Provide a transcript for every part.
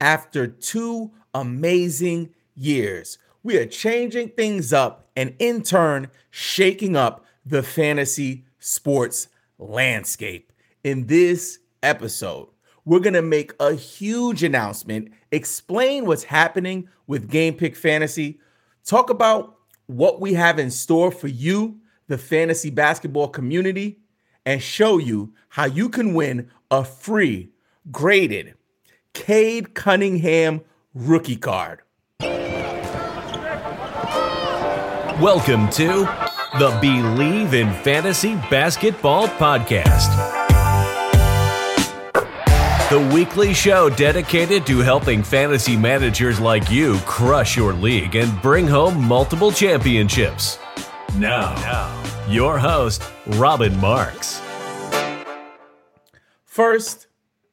after two amazing years. We are changing things up and, in turn, shaking up the fantasy sports landscape. In this episode, we're going to make a huge announcement, explain what's happening with Game Pick Fantasy, talk about what we have in store for you, the fantasy basketball community, and show you how you can win a free graded Cade Cunningham rookie card. Welcome to the Bleav in Fantasy Basketball Podcast, the weekly show dedicated to helping fantasy managers like you crush your league and bring home multiple championships. Now, now your host, Robbin Marx. First,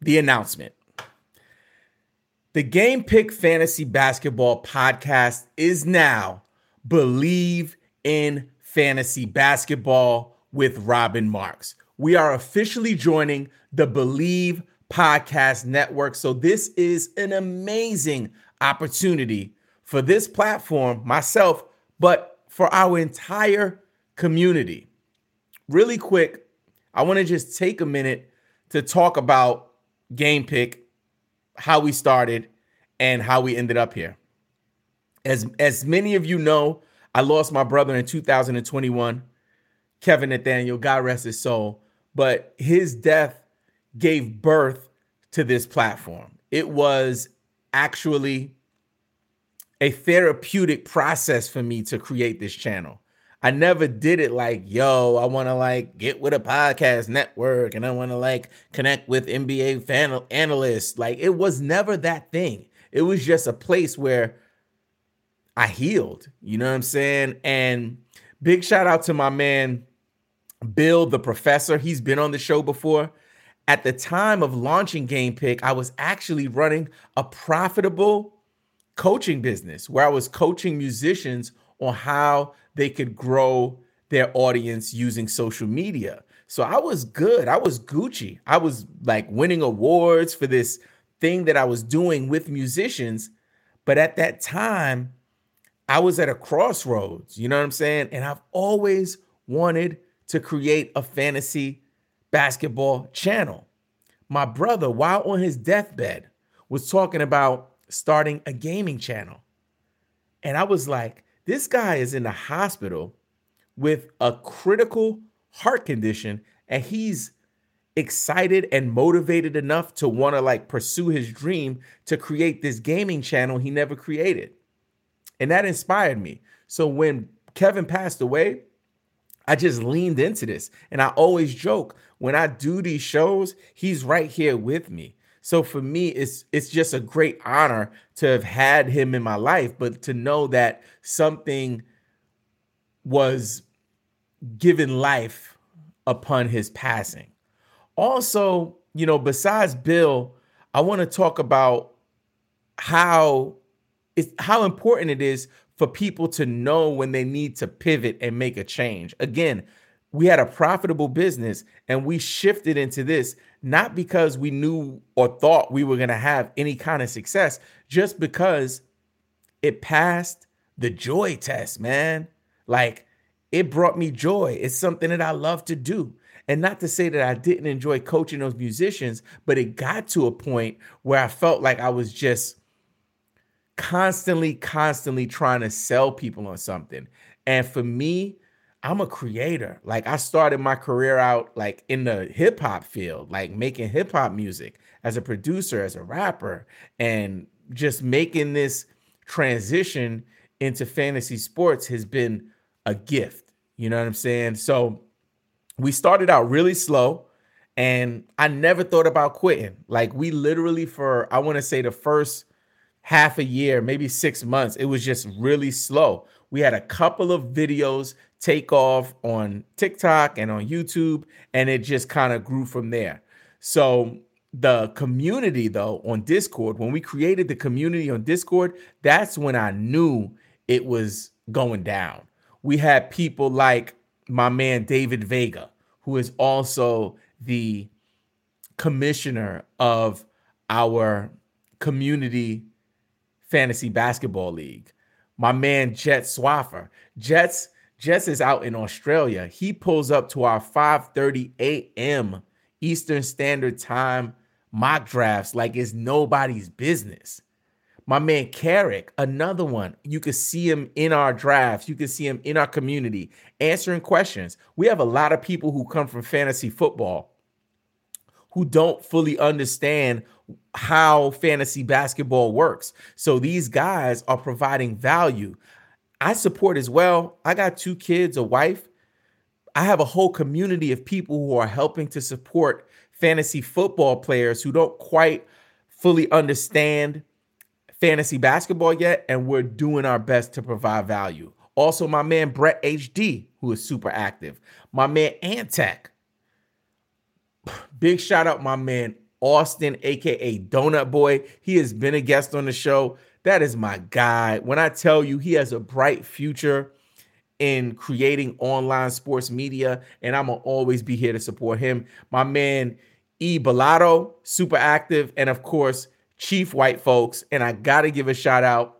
the announcement. The Game Pick Fantasy Basketball Podcast is now Bleav in Fantasy Basketball with Robbin Marx. We are officially joining the Bleav Podcast Network. So, this is an amazing opportunity for this platform, myself, but for our entire community. Really quick, I want to just take a minute to talk about Game Pick, how we started, and how we ended up here. As as many of you know, I lost my brother in 2021, Kevin Nathaniel, God rest his soul. But his death gave birth to this platform. It was actually a therapeutic process for me to create this channel. I never did it like, yo, I want to like get with a podcast network and I want to like connect with NBA fan analysts. Like it was never that thing. It was just a place where I healed. You know what I'm saying? And big shout out to my man, Bill, the professor. He's been on the show before. At the time of launching Game Pick, I was actually running a profitable coaching business where I was coaching musicians on how they could grow their audience using social media. So I was good. I was Gucci. I was like winning awards for this thing that I was doing with musicians. But at that time, I was at a crossroads, you know what I'm saying? And I've always wanted to create a fantasy basketball channel. My brother, while on his deathbed, was talking about starting a gaming channel. And I was like, this guy is in the hospital with a critical heart condition and he's excited and motivated enough to want to like pursue his dream to create this gaming channel he never created. And that inspired me. So when Kevin passed away, I just leaned into this. And I always joke when I do these shows, he's right here with me. So for me, it's it's just a great honor to have had him in my life, but to know that something was given life upon his passing. Also, you know, besides Bill, I want to talk about how it's how important it is for people to know when they need to pivot and make a change. Again, we had a profitable business and we shifted into this not because we knew or thought we were going to have any kind of success, just because it passed the joy test, man. Like it brought me joy. It's something that I love to do. And not to say that I didn't enjoy coaching those musicians, but it got to a point where I felt like I was just constantly, constantly trying to sell people on something. And for me, I'm a creator. Like I started my career out like in the hip hop field, like making hip hop music as a producer, as a rapper, and just making this transition into fantasy sports has been a gift. You know what I'm saying? So we started out really slow and I never thought about quitting. Like we literally for I want to say the first half a year, maybe six months, it was just really slow. We had a couple of videos take off on TikTok and on YouTube, and it just kind of grew from there. So, the community, though, on Discord, when we created the community on Discord, that's when I knew it was going down. We had people like my man David Vega, who is also the commissioner of our community fantasy basketball league. My man Jet Swaffer. Jets Jets is out in Australia. He pulls up to our 5:30 a.m. Eastern Standard Time mock drafts like it's nobody's business. My man Carrick, another one. You can see him in our drafts. You can see him in our community answering questions. We have a lot of people who come from fantasy football who don't fully understand how fantasy basketball works. So these guys are providing value. I support as well. I got two kids, a wife. I have a whole community of people who are helping to support fantasy football players who don't quite fully understand fantasy basketball yet, and we're doing our best to provide value. Also, my man Brett HD, who is super active. My man Antec. Big shout out, my man Austin, aka Donut Boy. He has been a guest on the show. That is my guy. When I tell you he has a bright future in creating online sports media, and I'm gonna always be here to support him. My man E. Bellado, super active, and of course, Chief White Folks. And I gotta give a shout out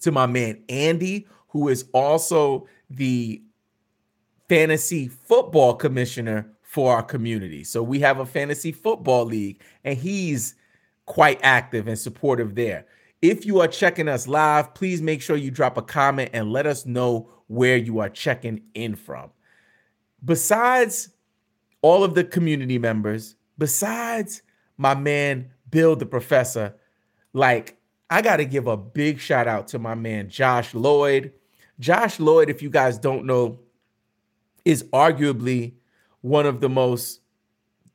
to my man Andy, who is also the fantasy football commissioner for our community. So we have a fantasy football league, and he's quite active and supportive there. If you are checking us live, please make sure you drop a comment and let us know where you are checking in from. Besides all of the community members, besides my man Bill the Professor, like I got to give a big shout out to my man Josh Lloyd. Josh Lloyd, if you guys don't know, is arguably one of the most,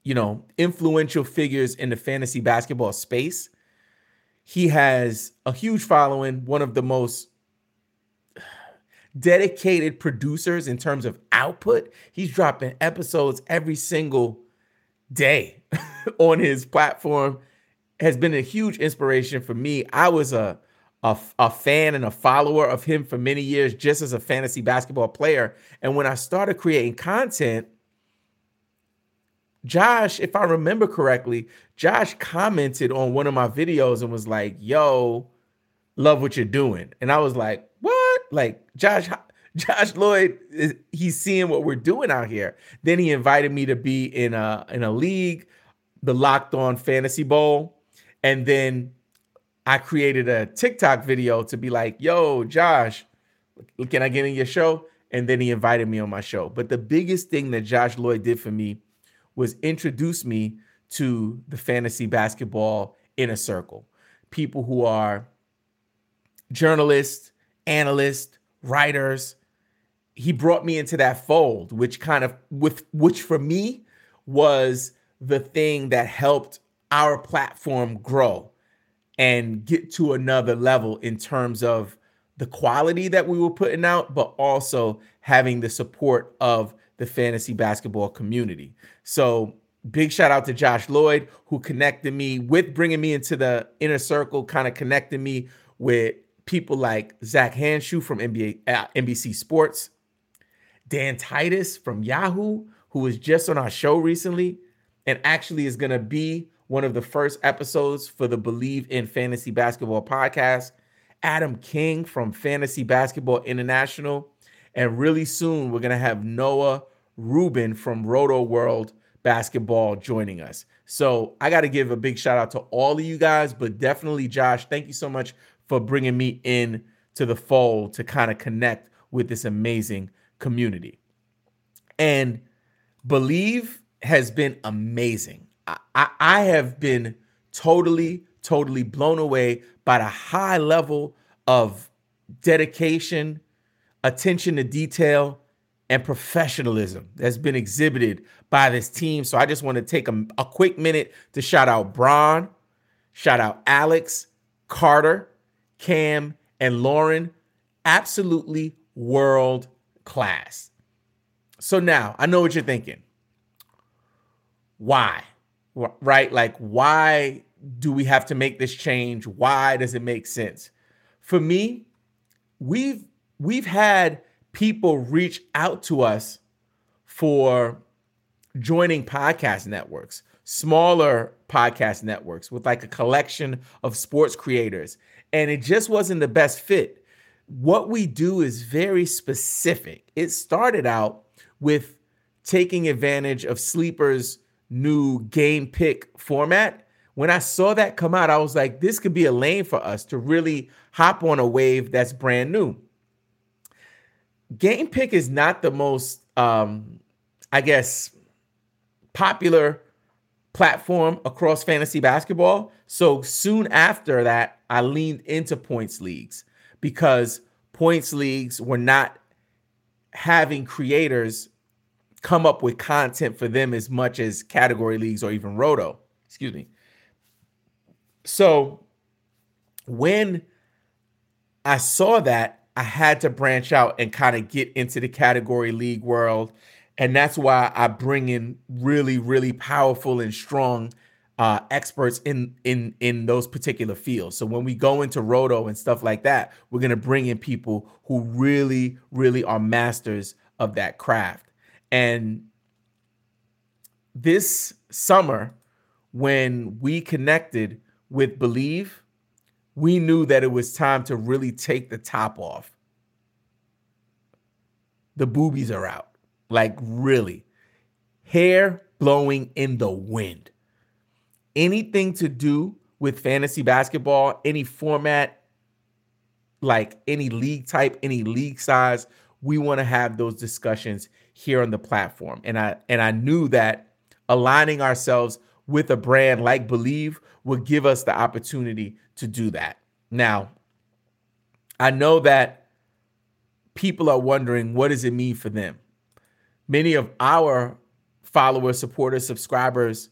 you know, influential figures in the fantasy basketball space. He has a huge following, one of the most dedicated producers in terms of output. He's dropping episodes every single day on his platform. Has been a huge inspiration for me. I was a, a, a fan and a follower of him for many years, just as a fantasy basketball player. And when I started creating content, Josh, if I remember correctly, Josh commented on one of my videos and was like, "Yo, love what you're doing." And I was like, "What?" Like Josh Josh Lloyd he's seeing what we're doing out here. Then he invited me to be in a in a league, the Locked On Fantasy Bowl, and then I created a TikTok video to be like, "Yo, Josh, can I get in your show?" And then he invited me on my show. But the biggest thing that Josh Lloyd did for me was introduce me to the fantasy basketball inner circle. People who are journalists, analysts, writers. He brought me into that fold, which kind of with which for me was the thing that helped our platform grow and get to another level in terms of the quality that we were putting out, but also having the support of the fantasy basketball community. So big shout out to Josh Lloyd who connected me with bringing me into the inner circle, kind of connecting me with people like Zach Hanshu from NBA, uh, NBC Sports, Dan Titus from Yahoo, who was just on our show recently and actually is going to be one of the first episodes for the Bleav in Fantasy Basketball podcast. Adam King from Fantasy Basketball International and really soon, we're going to have Noah Rubin from Rotoworld Basketball joining us. So I got to give a big shout out to all of you guys, but definitely Josh, thank you so much for bringing me in to the fold to kind of connect with this amazing community. And Bleav has been amazing. I, I, I have been totally, totally blown away by the high level of dedication, attention to detail, and professionalism that's been exhibited by this team. So I just want to take a, a quick minute to shout out Braun, shout out Alex, Carter, Cam, and Lauren. Absolutely world class. So now I know what you're thinking. Why? Right? Like, why do we have to make this change? Why does it make sense? For me, we've we've had people reach out to us for joining podcast networks. smaller podcast networks with like a collection of sports creators, and it just wasn't the best fit. What we do is very specific. It started out with taking advantage of Sleeper's new game pick format. When I saw that come out, I was like, this could be a lane for us to really hop on a wave that's brand new. Game pick is not the most, um, I guess, popular platform across fantasy basketball. So soon after that, I leaned into points leagues because points leagues were not having creators come up with content for them as much as category leagues or even roto excuse me so when i saw that i had to branch out and kind of get into the category league world and that's why i bring in really really powerful and strong uh, experts in in in those particular fields. So when we go into roto and stuff like that, we're gonna bring in people who really really are masters of that craft. And this summer, when we connected with Bleav, we knew that it was time to really take the top off. The boobies are out, like really. Hair blowing in the wind. Anything to do with fantasy basketball, any format, like any league type, any league size, we want to have those discussions here on the platform. And I and I knew that aligning ourselves with a brand like Bleav would give us the opportunity to do that. Now, I know that people are wondering what does it mean for them? Many of our followers, supporters, subscribers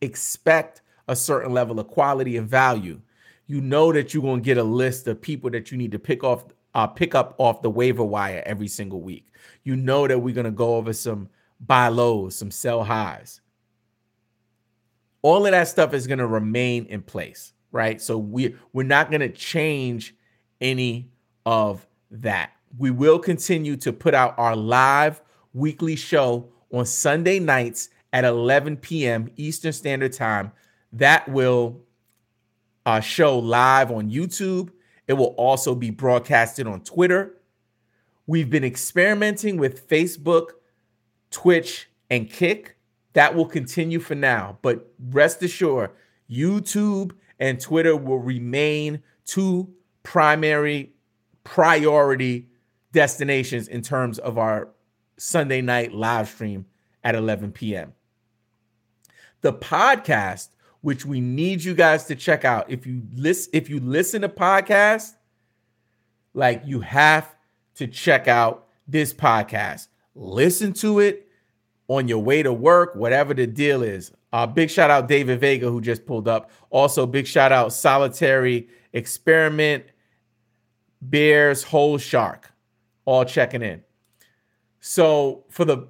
expect a certain level of quality and value. You know that you're going to get a list of people that you need to pick off uh, pick up off the waiver wire every single week. You know that we're going to go over some buy lows, some sell highs. All of that stuff is going to remain in place, right? So we we're not going to change any of that. We will continue to put out our live weekly show on Sunday nights at 11 p.m. Eastern Standard Time. That will uh, show live on YouTube it will also be broadcasted on Twitter. We've been experimenting with Facebook, Twitch, and Kick. That will continue for now, but rest assured, YouTube and Twitter will remain two primary priority destinations in terms of our Sunday night live stream at 11 p.m. The podcast which we need you guys to check out. If you listen, if you listen to podcasts, like you have to check out this podcast. Listen to it on your way to work, whatever the deal is. Uh, big shout out David Vega who just pulled up. Also, big shout out Solitary Experiment, Bears Whole Shark, all checking in. So for the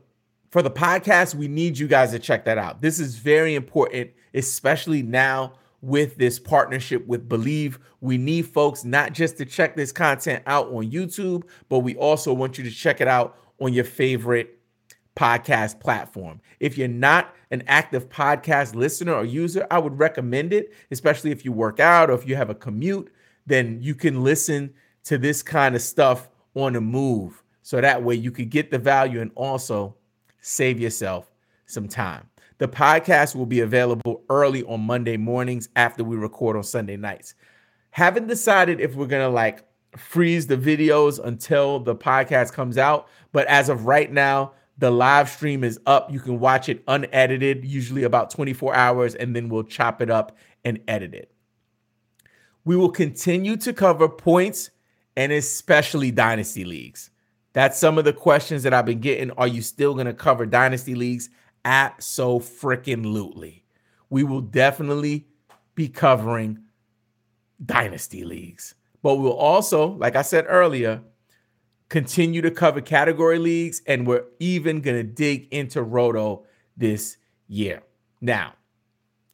for the podcast, we need you guys to check that out. This is very important especially now with this partnership with Bleav. We need folks not just to check this content out on YouTube, but we also want you to check it out on your favorite podcast platform. If you're not an active podcast listener or user, I would recommend it, especially if you work out or if you have a commute, then you can listen to this kind of stuff on the move. So that way you could get the value and also save yourself some time. The podcast will be available early on Monday mornings after we record on Sunday nights. Haven't decided if we're going to like freeze the videos until the podcast comes out, but as of right now, the live stream is up. You can watch it unedited, usually about 24 hours, and then we'll chop it up and edit it. We will continue to cover points and especially dynasty leagues. That's some of the questions that I've been getting. Are you still going to cover dynasty leagues? At so freaking lutely. We will definitely be covering dynasty leagues. But we'll also, like I said earlier, continue to cover category leagues and we're even going to dig into roto this year. Now,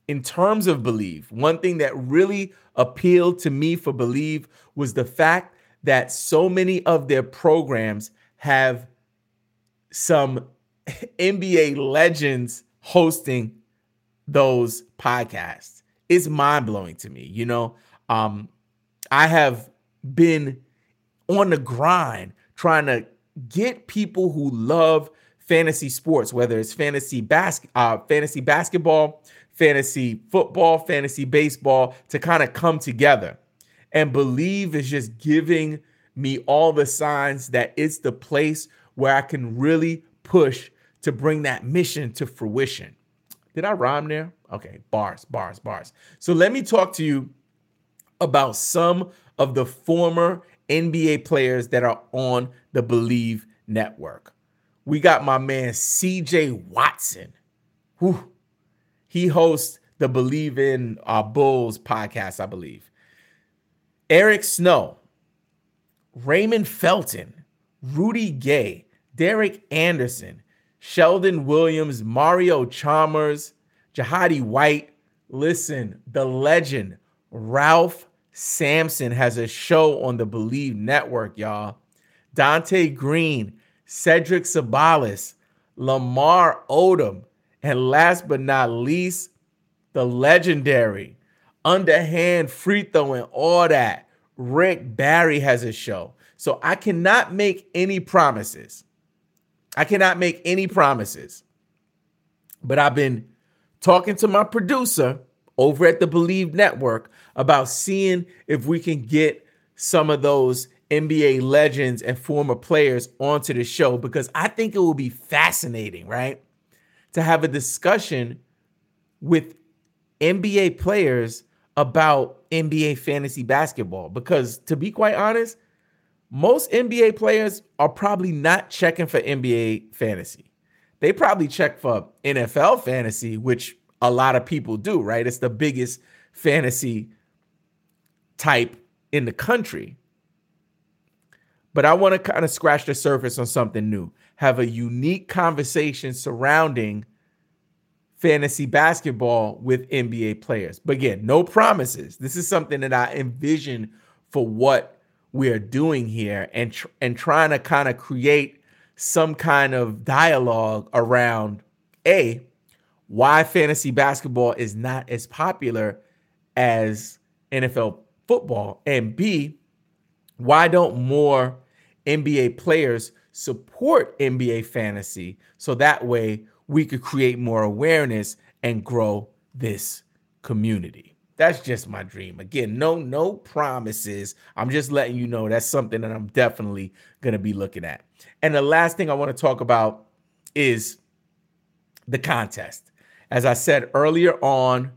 in terms of Bleav, one thing that really appealed to me for Bleav was the fact that so many of their programs have some NBA legends hosting those podcasts. It's mind blowing to me. You know, um, I have been on the grind trying to get people who love fantasy sports, whether it's fantasy bas- uh, fantasy basketball, fantasy football, fantasy baseball, to kind of come together. And Bleav is just giving me all the signs that it's the place where I can really push to bring that mission to fruition. Did I rhyme there? Okay, bars, bars, bars. So let me talk to you about some of the former NBA players that are on the Bleav network. We got my man CJ Watson. Whew. He hosts the Bleav in uh, Bulls podcast, I believe. Eric Snow, Raymond Felton, Rudy Gay, Derek Anderson, Sheldon Williams, Mario Chalmers, Jahidi White. Listen, the legend, Ralph Sampson has a show on the Bleav Network, y'all. Dante Green, Cedric Ceballos, Lamar Odom, and last but not least, the legendary underhand free throw and all that. Rick Barry has a show. So I cannot make any promises. I cannot make any promises. But I've been talking to my producer over at the Bleav Network about seeing if we can get some of those NBA legends and former players onto the show because I think it will be fascinating, right? To have a discussion with NBA players about NBA fantasy basketball. Because to be quite honest, most NBA players are probably not checking for NBA fantasy. They probably check for NFL fantasy, which a lot of people do, right? It's the biggest fantasy type in the country. But I want to kind of scratch the surface on something new, have a unique conversation surrounding fantasy basketball with NBA players. But again, no promises. This is something that I envision for what we are doing here and tr- and trying to kind of create some kind of dialogue around a why fantasy basketball is not as popular as NFL football and b why don't more NBA players support NBA fantasy so that way we could create more awareness and grow this community. That's just my dream. Again, no no promises. I'm just letting you know that's something that I'm definitely going to be looking at. And the last thing I want to talk about is the contest. As I said earlier on,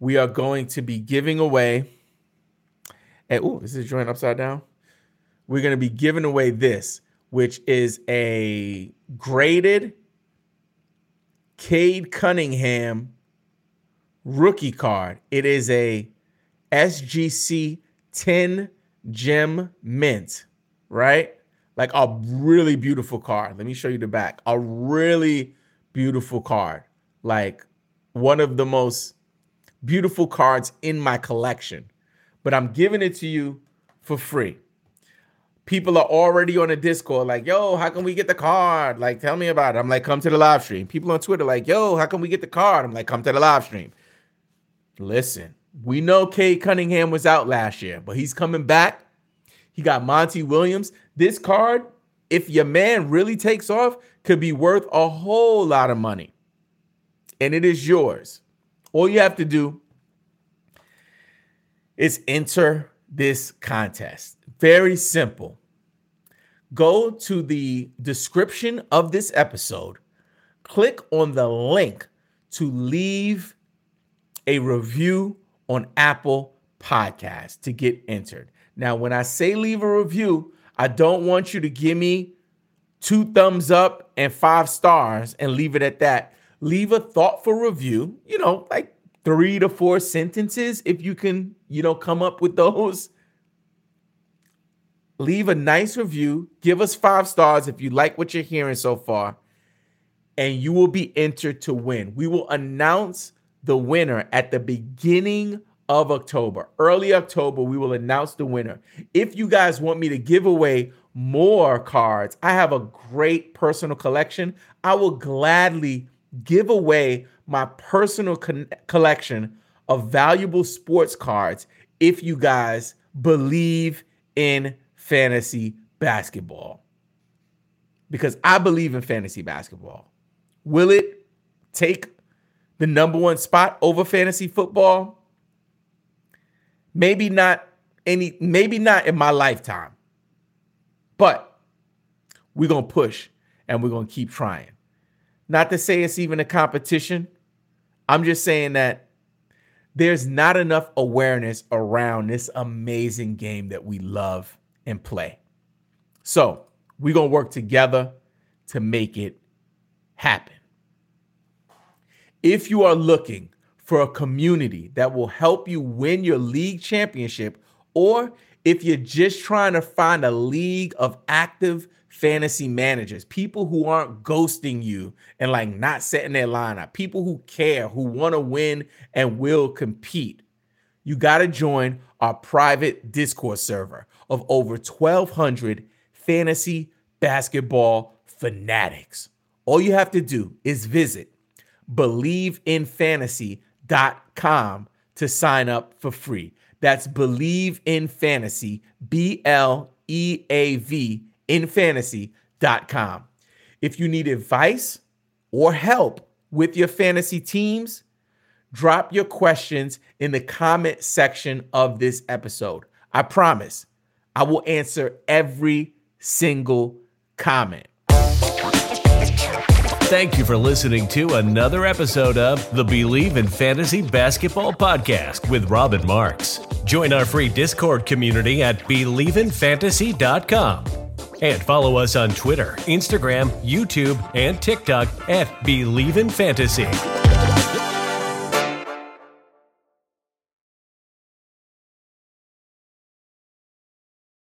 we are going to be giving away and oh, this is joint upside down. We're going to be giving away this, which is a graded Cade Cunningham rookie card. It is a SGC 10 gem mint, right? Like a really beautiful card. Let me show you the back. A really beautiful card. Like one of the most beautiful cards in my collection. But I'm giving it to you for free people are already on a Discord like, yo, how can we get the card? Like, tell me about it. I'm like, come to the live stream. People on Twitter like, yo, how can we get the card? I'm like, come to the live stream. Listen, we know Cade Cunningham was out last year, but he's coming back. He got Monty Williams. This card, if your man really takes off, could be worth a whole lot of money. And it is yours. All you have to do is enter this contest. Very simple. Go to the description of this episode, click on the link to leave a review on Apple Podcast to get entered. Now, when I say leave a review, I don't want you to give me two thumbs up and five stars and leave it at that. Leave a thoughtful review, you know, like three to four sentences if you can, you know, come up with those leave a nice review, give us five stars if you like what you're hearing so far, and you will be entered to win. We will announce the winner at the beginning of October. Early October, we will announce the winner. If you guys want me to give away more cards, I have a great personal collection. I will gladly give away my personal con- collection of valuable sports cards if you guys believe in fantasy basketball. Because I believe in fantasy basketball. Will it take the number one spot over fantasy football? Maybe not any, maybe not in my lifetime. But we're gonna push and we're gonna keep trying. Not to say it's even a competition. I'm just saying that there's not enough awareness around this amazing game that we love and play. So we're going to work together to make it happen. If you are looking for a community that will help you win your league championship, or if you're just trying to find a league of active fantasy managers, people who aren't ghosting you and like not setting their lineup, people who care, who want to win and will compete. You got to join our private Discord server of over 1,200 fantasy basketball fanatics. All you have to do is visit bleavinfantasy.com to sign up for free. That's Bleav in Fantasy, B L E A V infantasy.com. If you need advice or help with your fantasy teams, drop your questions in the comment section of this episode. I promise I will answer every single comment. Thank you for listening to another episode of the Bleav in Fantasy Basketball Podcast with Robbin Marx. Join our free Discord community at bleavinfantasy.com and follow us on Twitter, Instagram, YouTube, and TikTok at Bleav in Fantasy.